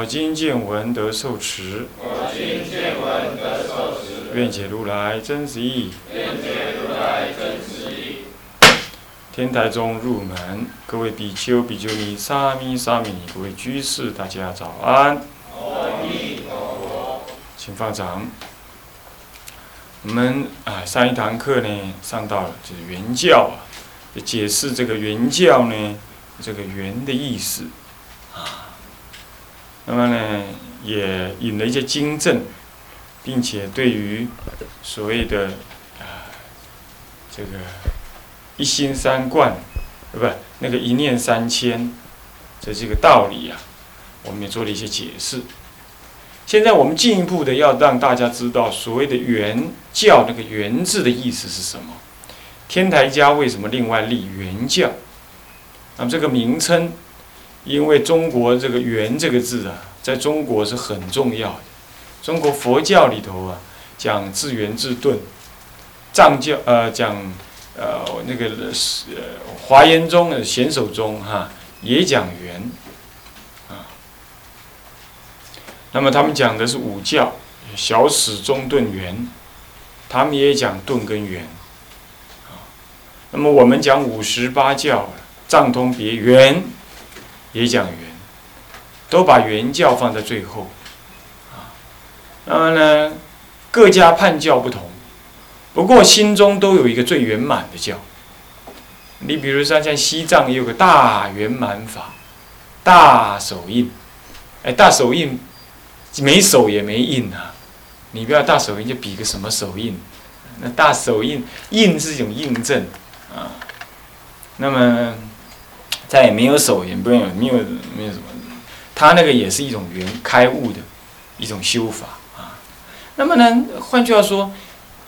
我今见闻得受持。愿解如来真实义。愿解如来真实义天台中入门，各位比丘、比丘尼、沙弥、沙弥尼，各位居士，大家早安。请放掌。我们啊，上一堂课呢，上到了就是原教啊，解释这个原教呢，这个原的意思啊。那么呢，也引了一些经证，并且对于所谓的啊这个。一心三观，不，那个一念三千，这这个道理啊，我们也做了一些解释。现在我们进一步的要让大家知道，所谓的原教那个原字的意思是什么？天台家为什么另外立原教？那么这个名称，因为中国这个圆这个字啊，在中国是很重要的。中国佛教里头啊，讲自圆自顿，藏教呃讲。呃，那个是华严宗的显首宗哈，也讲圆啊。那么他们讲的是五教，小始中顿圆，他们也讲顿跟圆啊。那么我们讲五十八教，藏通别圆，也讲圆，都把圆教放在最后啊。那么呢，各家判教不同。不过心中都有一个最圆满的教。你比如说像西藏有个大圆满法，大手印，哎，大手印没手也没印啊。你不要大手印就比个什么手印？那大手印印是一种印证啊。那么再也没有手也不用没有没有什么，他那个也是一种圆开悟的一种修法啊。那么呢，换句话说。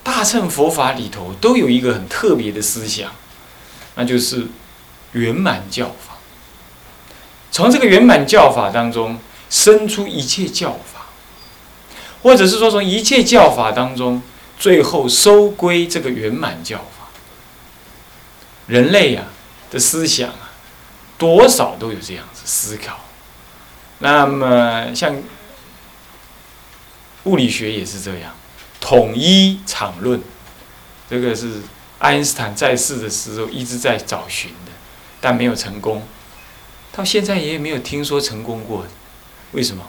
大乘佛法里头都有一个很特别的思想，那就是圆满教法。从这个圆满教法当中生出一切教法，或者是说从一切教法当中最后收归这个圆满教法。人类呀的思想，多少都有这样子思考。那么像物理学也是这样。统一场论，这个是爱因斯坦在世的时候一直在找寻的，但没有成功，到现在也没有听说成功过。为什么？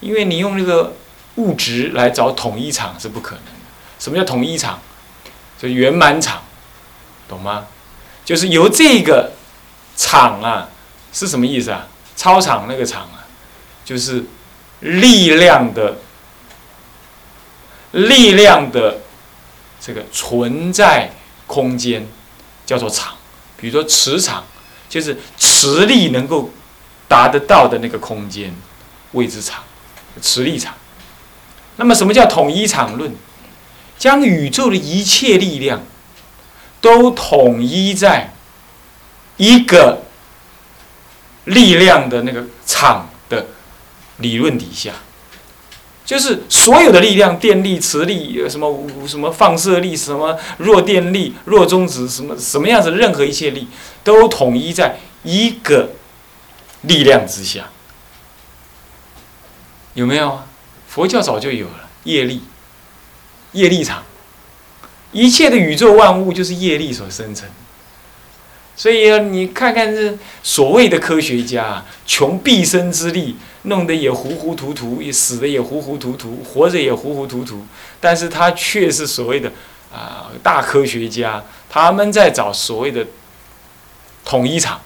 因为你用那个物质来找统一场是不可能的。什么叫统一场？就圆满场，懂吗？就是由这个场啊，是什么意思啊？操场那个场啊，就是力量的。力量的这个存在空间叫做场，比如说磁场，就是磁力能够达得到的那个空间，谓之场，磁力场。那么什么叫统一场论？将宇宙的一切力量都统一在一个力量的那个场的理论底下。就是所有的力量，电力、磁力，什么什么放射力，什么弱电力、弱中子，什么什么样子，任何一切力，都统一在一个力量之下。有没有啊？佛教早就有了业力，业力场，一切的宇宙万物就是业力所生成。所以，你看看这所谓的科学家，穷毕生之力。弄得也糊糊涂涂，也死的也糊糊涂涂，活着也糊糊涂涂，但是他却是所谓的啊大科学家，他们在找所谓的统一场，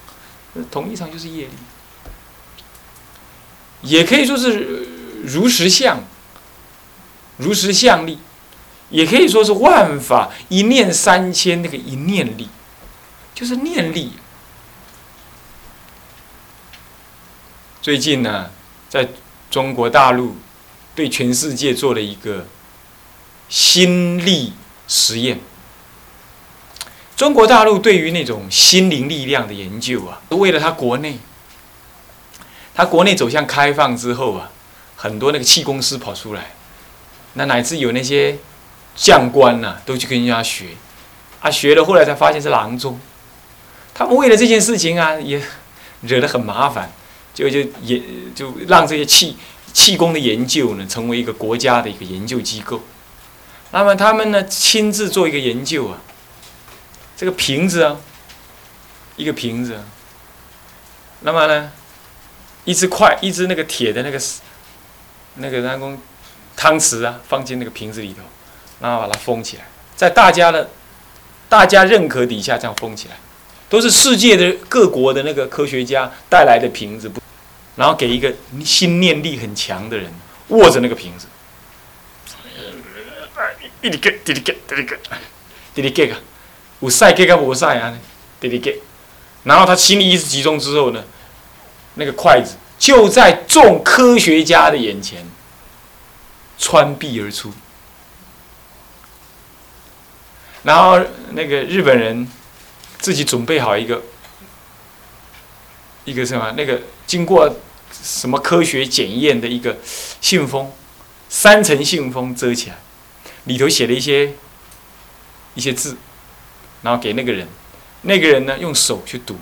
统一场就是业力，也可以说是如实相，如实相力，也可以说是万法一念三千那个一念力，就是念力。最近呢。在中国大陆对全世界做了一个心力实验。中国大陆对于那种心灵力量的研究啊，为了他国内，他国内走向开放之后啊，很多那个气功师跑出来，那乃至有那些将官呐，都去跟人家学，啊，学了后来才发现是郎中。他们为了这件事情啊，也惹得很麻烦，就就也就让这些气气功的研究呢，成为一个国家的一个研究机构。那么他们呢，亲自做一个研究啊。这个瓶子啊，一个瓶子，那么呢，一只筷，一只那个铁的那个，那个那公汤匙啊，放进那个瓶子里头，然后把它封起来，在大家的大家认可底下这样封起来，都是世界的各国的那个科学家带来的瓶子，然后给一个心念力很强的人握着那个瓶子，滴滴给，滴滴给，滴滴给，滴滴个。有晒给跟无晒啊，滴滴给，然后他心力一直集中之后呢，那个筷子就在众科学家的眼前穿壁而出，然后那个日本人自己准备好一个一个什么那个经过什么科学检验的一个信封，三层信封遮起来，里头写了一些一些字。然后给那个人，那个人呢用手去读，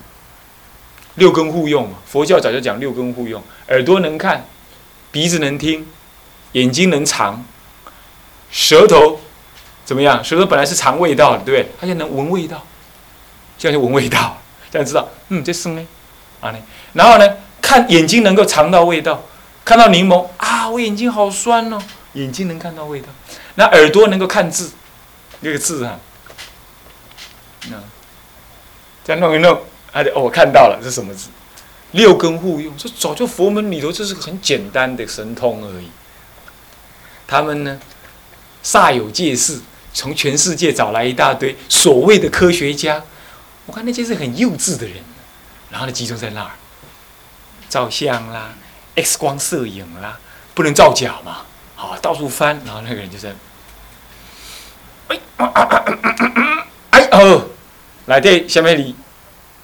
六根互用嘛。佛教早就讲六根互用，耳朵能看，鼻子能听，眼睛能尝，舌头怎么样？舌头本来是尝味道的，对不对？它就能闻味道，这样就闻味道，这样知道，嗯，这生呢，啊呢。然后呢，看眼睛能够尝到味道，看到柠檬啊，我眼睛好酸哦，眼睛能看到味道。那耳朵能够看字，那个字啊。那再弄一弄，啊哦，我看到了，是什么字？六根互用，这早就佛门里头，这是个很简单的神通而已。他们呢，煞有介事，从全世界找来一大堆所谓的科学家，我看那些是很幼稚的人，然后呢，集中在那儿，照相啦，X 光摄影啦，不能造假嘛，好，到处翻，然后那个人就在，哎，哎哦。来对，下面里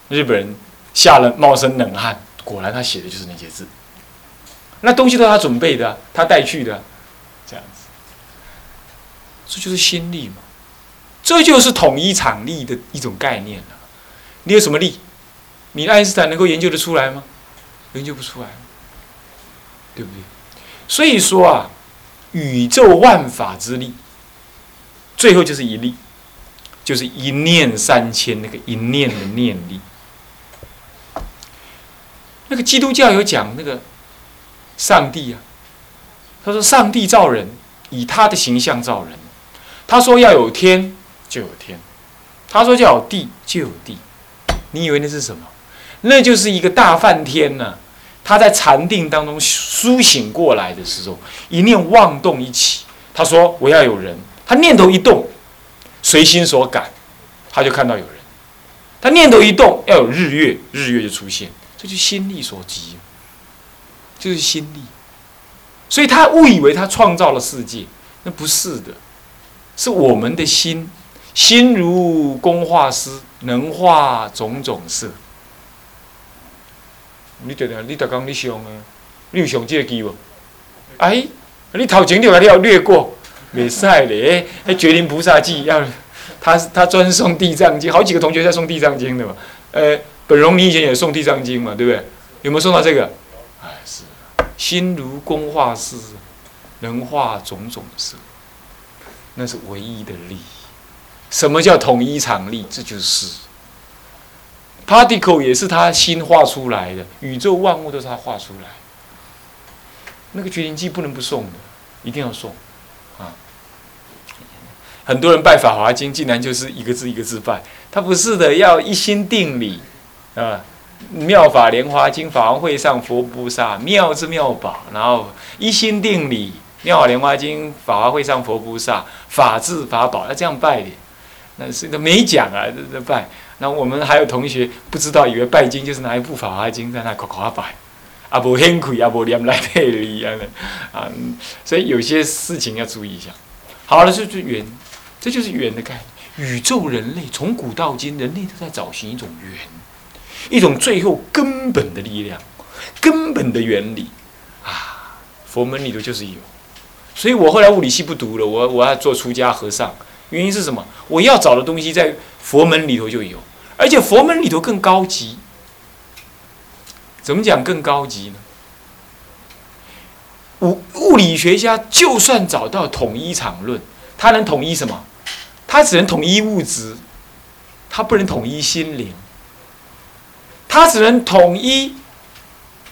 日本人吓了冒身冷汗，果然他写的就是那些字，那东西都是他准备的，他带去的，这样子，这就是心力嘛，这就是统一场力的一种概念了。你有什么力？你爱因斯坦能够研究得出来吗？研究不出来，对不对？所以说啊，宇宙万法之力，最后就是一力。就是一念三千，那个一念的念力。那个基督教有讲那个上帝啊，他说上帝造人，以他的形象造人。他说要有天就有天，他说要有地就有地。你以为那是什么？那就是一个大梵天呢。他在禅定当中苏醒过来的时候，一念妄动一起，他说我要有人，他念头一动。随心所感，他就看到有人。他念头一动，要有日月，日月就出现，这就心力所及，就是心力。所以他误以为他创造了世界，那不是的，是我们的心，心如工画师，能化种种色。你得得，你得讲你上啊，你有上这个机无？哎，你头前就你要略过。没赛嘞，那《觉灵菩萨记》要，他他专送《地藏经》，好几个同学在送《地藏经》的嘛。呃，本荣你以前也送《地藏经》嘛，对不对？有没有送到这个？哎，是。心如工画师，能化种种色，那是唯一的利益。什么叫统一场力？这就是。Particle 也是他心画出来的，宇宙万物都是他画出来。那个《觉灵记》不能不送的，一定要送啊。很多人拜《法华经》，竟然就是一个字一个字拜，他不是的，要一心定理，啊，《妙法莲华经》法王会上佛菩萨妙之妙宝，然后一心定理，《妙法莲华经》法华会上佛菩萨法治法宝，要这样拜的，那是个没讲啊，这这拜。那我们还有同学不知道，以为拜经就是拿一部《法华经》在那口口拜，啊，无兴趣，啊，无念来体里啊，啊，所以有些事情要注意一下。好了，这就缘，这就是缘的概念。宇宙人类从古到今，人类都在找寻一种缘，一种最后根本的力量，根本的原理啊。佛门里头就是有，所以我后来物理系不读了，我我要做出家和尚。原因是什么？我要找的东西在佛门里头就有，而且佛门里头更高级。怎么讲更高级呢？物物理学家就算找到统一场论，他能统一什么？他只能统一物质，他不能统一心灵。他只能统一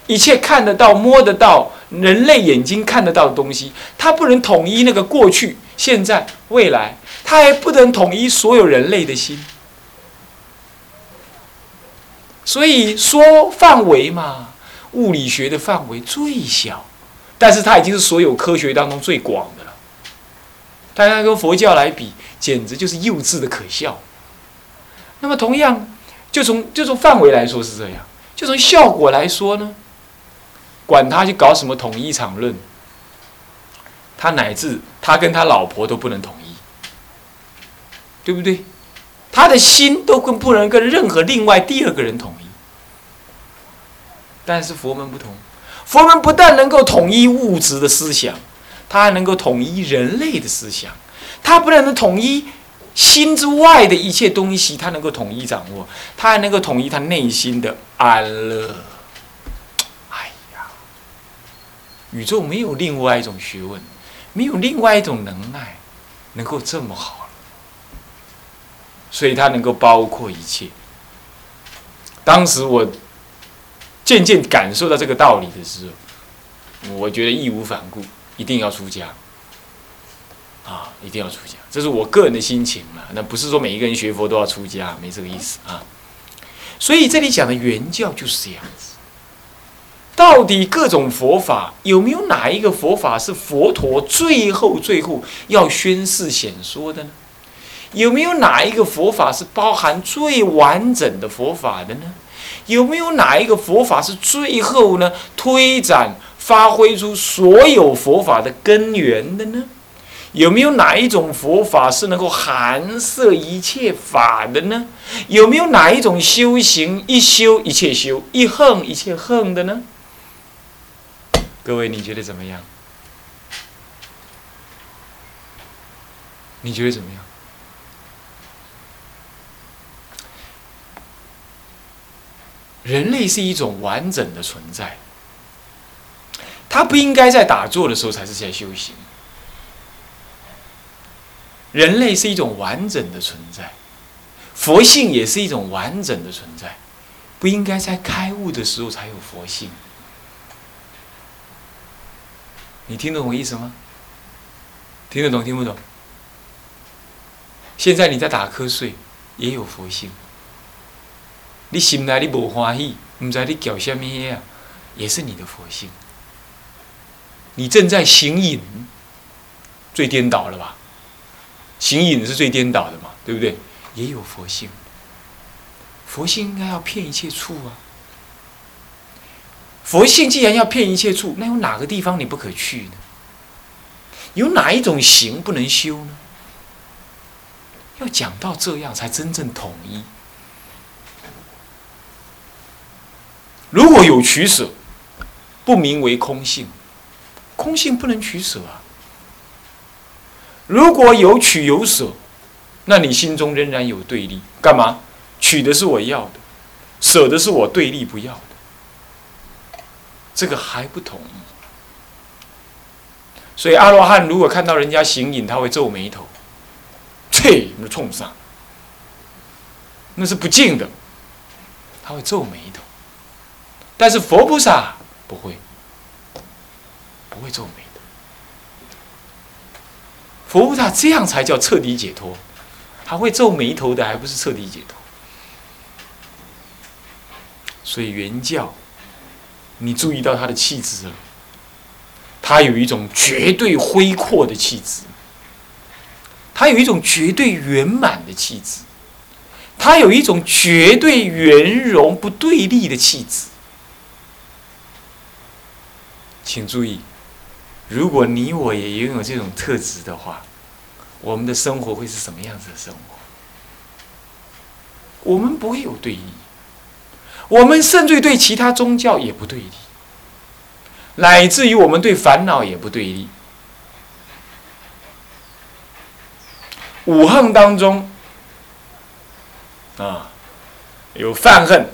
一切看得到、摸得到、人类眼睛看得到的东西，他不能统一那个过去、现在、未来，他还不能统一所有人类的心。所以说范围嘛，物理学的范围最小，但是它已经是所有科学当中最广的了。大家跟佛教来比，简直就是幼稚的可笑。那么同样，就从就从范围来说是这样，就从效果来说呢，管他去搞什么统一场论，他乃至他跟他老婆都不能统一，对不对？他的心都跟不能跟任何另外第二个人统一，但是佛门不同，佛门不但能够统一物质的思想，他还能够统一人类的思想，他不但能统一心之外的一切东西，他能够统一掌握，他还能够统一他内心的安乐。哎呀，宇宙没有另外一种学问，没有另外一种能耐，能够这么好。所以它能够包括一切。当时我渐渐感受到这个道理的时候，我觉得义无反顾，一定要出家。啊，一定要出家，这是我个人的心情嘛。那不是说每一个人学佛都要出家，没这个意思啊。所以这里讲的原教就是这样子。到底各种佛法有没有哪一个佛法是佛陀最后最后要宣示显说的呢？有没有哪一个佛法是包含最完整的佛法的呢？有没有哪一个佛法是最后呢推展发挥出所有佛法的根源的呢？有没有哪一种佛法是能够含摄一切法的呢？有没有哪一种修行一修一切修，一横一切横的呢？各位，你觉得怎么样？你觉得怎么样？人类是一种完整的存在，他不应该在打坐的时候才是在修行。人类是一种完整的存在，佛性也是一种完整的存在，不应该在开悟的时候才有佛性。你听得懂意思吗？听得懂听不懂？现在你在打瞌睡，也有佛性。你心内你无欢喜，唔知你叫什么啊？也是你的佛性。你正在行隐，最颠倒了吧？行隐是最颠倒的嘛，对不对？也有佛性。佛性应该要骗一切处啊。佛性既然要骗一切处，那有哪个地方你不可去呢？有哪一种行不能修呢？要讲到这样，才真正统一。如果有取舍，不名为空性。空性不能取舍啊。如果有取有舍，那你心中仍然有对立。干嘛？取的是我要的，舍的是我对立不要的。这个还不同意。所以阿罗汉如果看到人家行隐，他会皱眉头，切，那冲上，那是不敬的，他会皱眉头。但是佛菩萨不会，不会皱眉的。佛菩萨这样才叫彻底解脱，还会皱眉头的，还不是彻底解脱。所以原教，你注意到他的气质了，他有一种绝对恢阔的气质，他有一种绝对圆满的气质，他有一种绝对圆融不对立的气质。请注意，如果你我也拥有这种特质的话，我们的生活会是什么样子的生活？我们不会有对立，我们甚至对其他宗教也不对立，乃至于我们对烦恼也不对立。五恨当中，啊，有犯恨，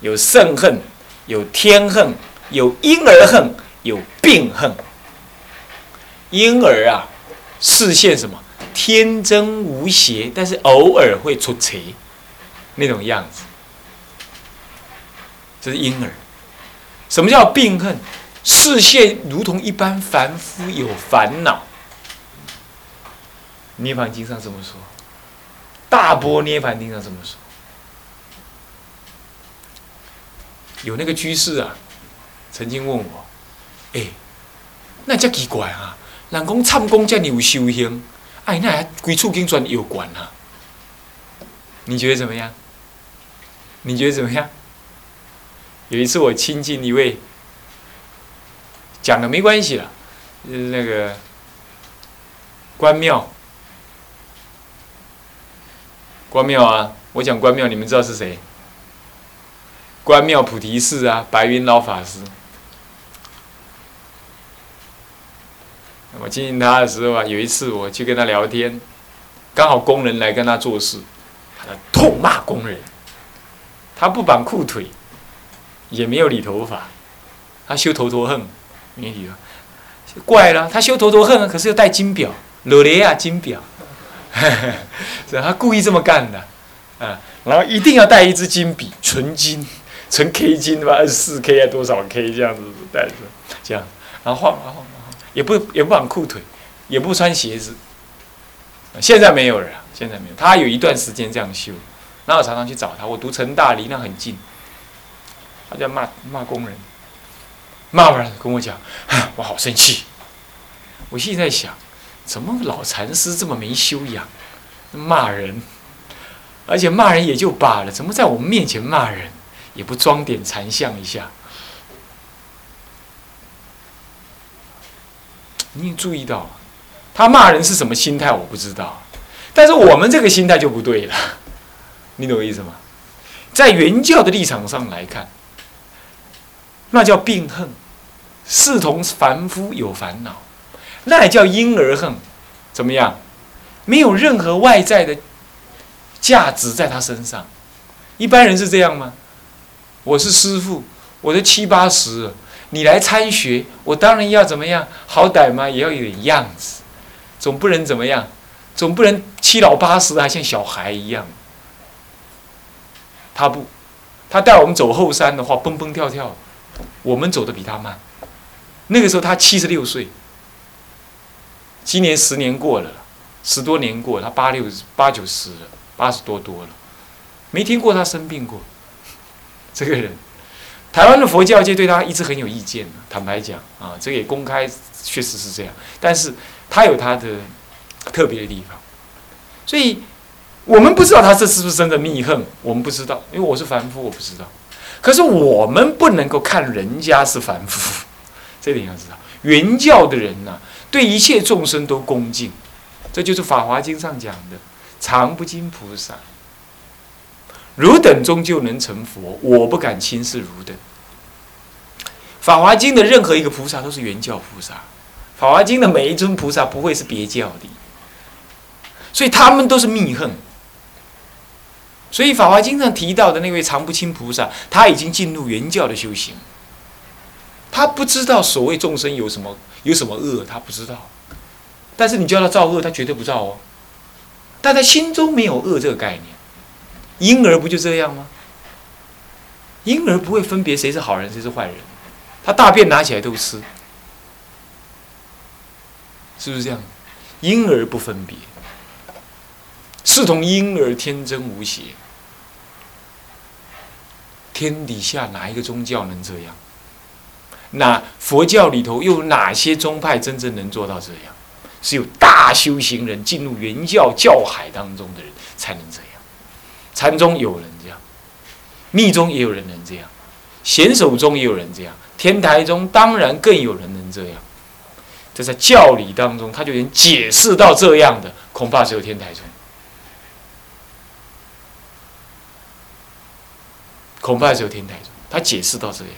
有圣恨，有天恨，有婴儿恨，有病恨。婴儿啊，视线什么？天真无邪，但是偶尔会出贼。那种样子，这是婴儿。什么叫病恨？视线如同一般凡夫有烦恼。涅盘经上这么说，大波涅盘经上这么说。有那个居士啊，曾经问我：“哎，那叫奇怪啊！人讲唱功叫你有修行，哎，那还归处经转有关啊？你觉得怎么样？”你觉得怎么样？有一次我亲近一位，讲了没关系了，就是那个关庙，关庙啊，我讲关庙，你们知道是谁？关庙菩提寺啊，白云老法师。我亲近他的时候啊，有一次我去跟他聊天，刚好工人来跟他做事，他痛骂工人。他不绑裤腿，也没有理头发，他修头陀恨，没理头，怪了，他修头陀恨，可是又戴金表，罗雷亚金表，是他故意这么干的，啊，然后一定要带一支金笔，纯金，纯 K 金吧，二十四 K 啊，多少 K 这样子带着，这样，然后晃啊晃啊晃，也不也不绑裤腿，也不穿鞋子，现在没有了，现在没有，他有一段时间这样修。然后常常去找他，我读成大离那很近，他就骂骂工人，骂完跟我讲，我好生气。我现在想，怎么老禅师这么没修养，骂人，而且骂人也就罢了，怎么在我们面前骂人，也不装点禅相一下？你注意到，他骂人是什么心态？我不知道，但是我们这个心态就不对了。你懂我意思吗？在原教的立场上来看，那叫病恨，视同凡夫有烦恼，那也叫婴儿恨，怎么样？没有任何外在的价值在他身上。一般人是这样吗？我是师傅，我都七八十了，你来参学，我当然要怎么样？好歹嘛，也要有点样子，总不能怎么样？总不能七老八十还像小孩一样。他不，他带我们走后山的话，蹦蹦跳跳，我们走的比他慢。那个时候他七十六岁，今年十年过了，十多年过，他八六八九十了，八十多多了，没听过他生病过。这个人，台湾的佛教界对他一直很有意见坦白讲啊，这个也公开，确实是这样。但是他有他的特别的地方，所以。我们不知道他这是不是真的密恨，我们不知道，因为我是凡夫，我不知道。可是我们不能够看人家是凡夫，这点要知道。原教的人呐，对一切众生都恭敬，这就是《法华经》上讲的“常不惊菩萨”。汝等终究能成佛，我不敢轻视汝等。《法华经》的任何一个菩萨都是原教菩萨，《法华经》的每一尊菩萨不会是别教的，所以他们都是密恨。所以《法华经》上提到的那位常不清菩萨，他已经进入原教的修行。他不知道所谓众生有什么有什么恶，他不知道。但是你叫他造恶，他绝对不造哦。但他心中没有恶这个概念。婴儿不就这样吗？婴儿不会分别谁是好人谁是坏人，他大便拿起来都吃，是不是这样？婴儿不分别。视同婴儿天真无邪，天底下哪一个宗教能这样？那佛教里头又有哪些宗派真正能做到这样？只有大修行人进入原教教海当中的人才能这样。禅宗有人这样，密宗也有人能这样，显手中也有人这样，天台中当然更有人能这样。这在教理当中，他就已经解释到这样的，恐怕只有天台宗。恐怕只有天台宗，他解释到这样。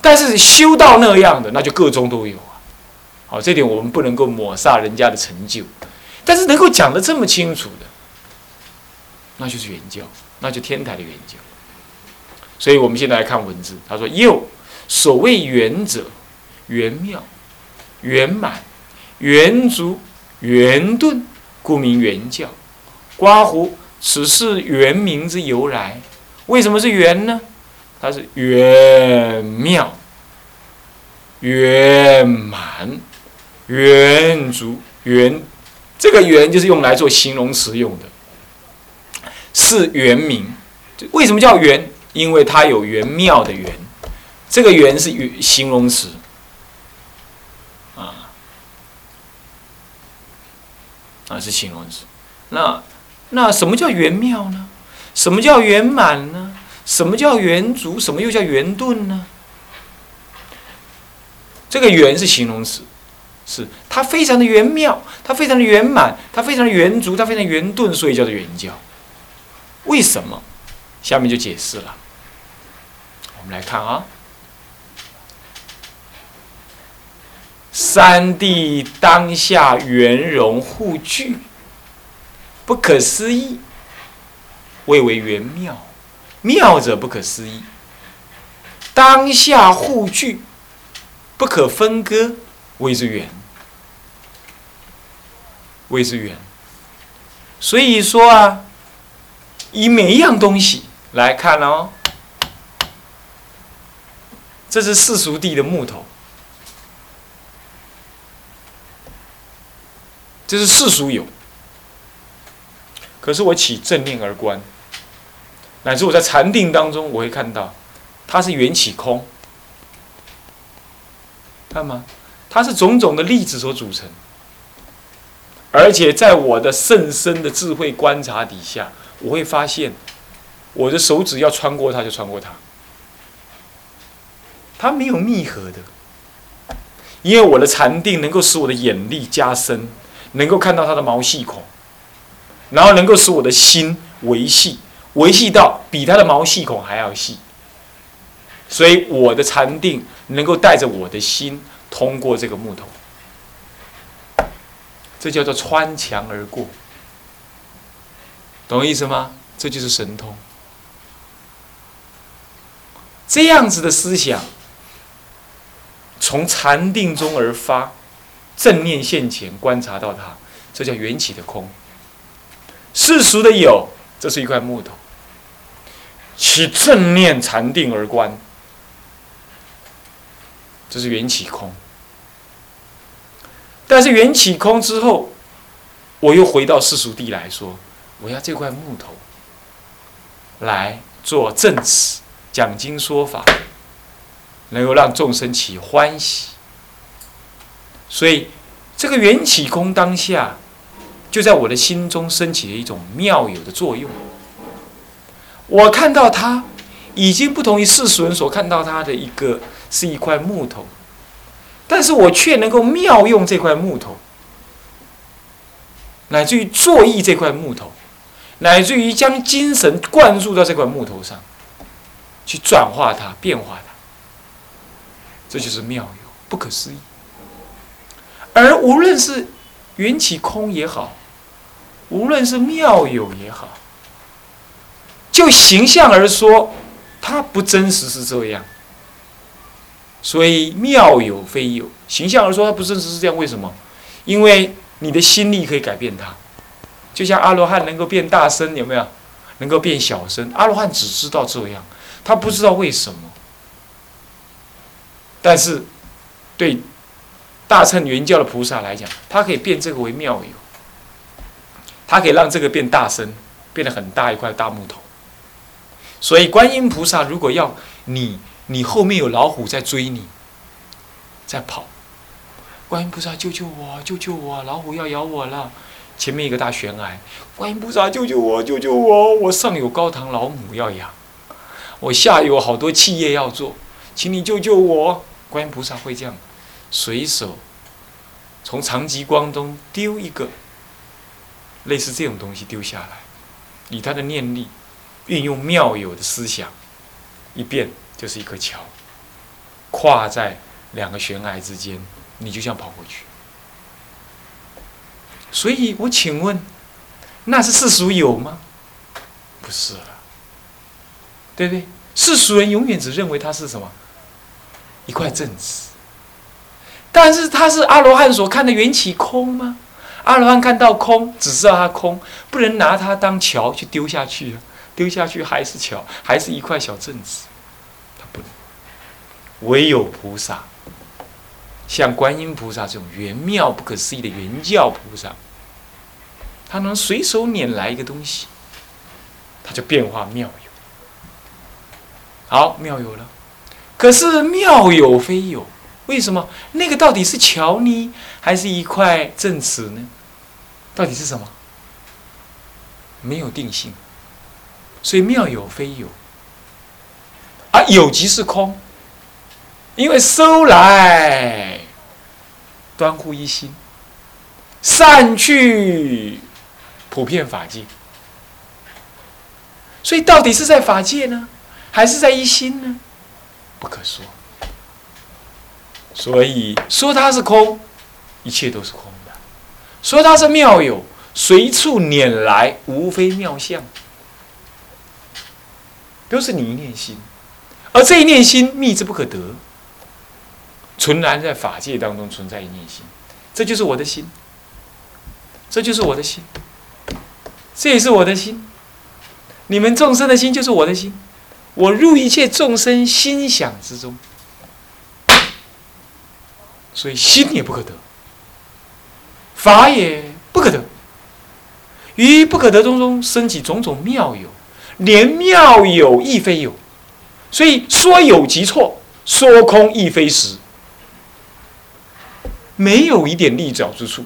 但是修到那样的，那就各宗都有啊。好，这点我们不能够抹杀人家的成就。但是能够讲得这么清楚的，那就是圆教，那就天台的圆教。所以我们现在来看文字，他说：“又所谓圆者，圆妙。”圆满、圆足、圆顿，故名圆教。刮胡，此是圆名之由来。为什么是圆呢？它是圆妙、圆满、圆足、圆。这个圆就是用来做形容词用的，是圆名。为什么叫圆？因为它有圆妙的圆。这个圆是形容词。啊，是形容词。那那什么叫圆妙呢？什么叫圆满呢？什么叫圆足？什么又叫圆顿呢？这个圆是形容词，是它非常的圆妙，它非常的圆满，它非常的圆足，它非常圆顿，所以叫做圆教。为什么？下面就解释了。我们来看啊。三地当下圆融互具，不可思议，谓为圆妙。妙者不可思议，当下互具，不可分割，谓之圆。谓之圆。所以说啊，以每一样东西来看哦，这是世俗地的木头。这是世俗有，可是我起正念而观，乃至我在禅定当中，我会看到，它是缘起空，看吗？它是种种的粒子所组成，而且在我的甚深的智慧观察底下，我会发现，我的手指要穿过它就穿过它，它没有密合的，因为我的禅定能够使我的眼力加深。能够看到它的毛细孔，然后能够使我的心维系，维系到比它的毛细孔还要细。所以我的禅定能够带着我的心通过这个木头，这叫做穿墙而过，懂意思吗？这就是神通。这样子的思想，从禅定中而发。正念现前，观察到它，这叫缘起的空。世俗的有，这是一块木头。起正念禅定而观，这是缘起空。但是缘起空之后，我又回到世俗地来说，我要这块木头来做证词，讲经说法，能够让众生起欢喜。所以，这个缘起空当下，就在我的心中升起了一种妙有的作用。我看到它，已经不同于世俗人所看到它的一个是一块木头，但是我却能够妙用这块木头，乃至于作意这块木头，乃至于将精神灌注到这块木头上，去转化它、变化它，这就是妙有，不可思议。而无论是缘起空也好，无论是妙有也好，就形象而说，它不真实是这样。所以妙有非有，形象而说它不真实是这样。为什么？因为你的心力可以改变它，就像阿罗汉能够变大声，有没有？能够变小声？阿罗汉只知道这样，他不知道为什么。但是对。大乘圆教的菩萨来讲，他可以变这个为妙有，他可以让这个变大声，变得很大一块大木头。所以观音菩萨如果要你，你后面有老虎在追你，在跑，观音菩萨救救我，救救我，老虎要咬我了，前面一个大悬崖，观音菩萨救救我，救救我，我上有高堂老母要养，我下有好多企业要做，请你救救我。观音菩萨会这样，随手从长吉光中丢一个类似这种东西丢下来，以他的念力，运用妙有的思想，一变就是一颗桥，跨在两个悬崖之间，你就像跑过去。所以我请问，那是世俗有吗？不是了，对不对？世俗人永远只认为它是什么？一块正子。但是它是阿罗汉所看的缘起空吗？阿罗汉看到空，只知道它空，不能拿它当桥去丢下去啊！丢下去还是桥，还是一块小正子，他不能。唯有菩萨。像观音菩萨这种圆妙不可思议的圆教菩萨，他能随手拈来一个东西，他就变化妙有。好，妙有了。可是妙有非有，为什么？那个到底是桥呢，还是一块正瓷呢？到底是什么？没有定性。所以妙有非有，啊，有即是空。因为收来端乎一心，散去普遍法界。所以到底是在法界呢，还是在一心呢？不可说。所以说它是空，一切都是空的；说它是妙有，随处拈来，无非妙相，都是你一念心，而这一念心密之不可得。纯然在法界当中存在一念心，这就是我的心，这就是我的心，这也是我的心。你们众生的心就是我的心，我入一切众生心想之中，所以心也不可得，法也不可得，于不可得中中升起种种妙有，连妙有亦非有，所以说有即错，说空亦非实。没有一点立脚之处，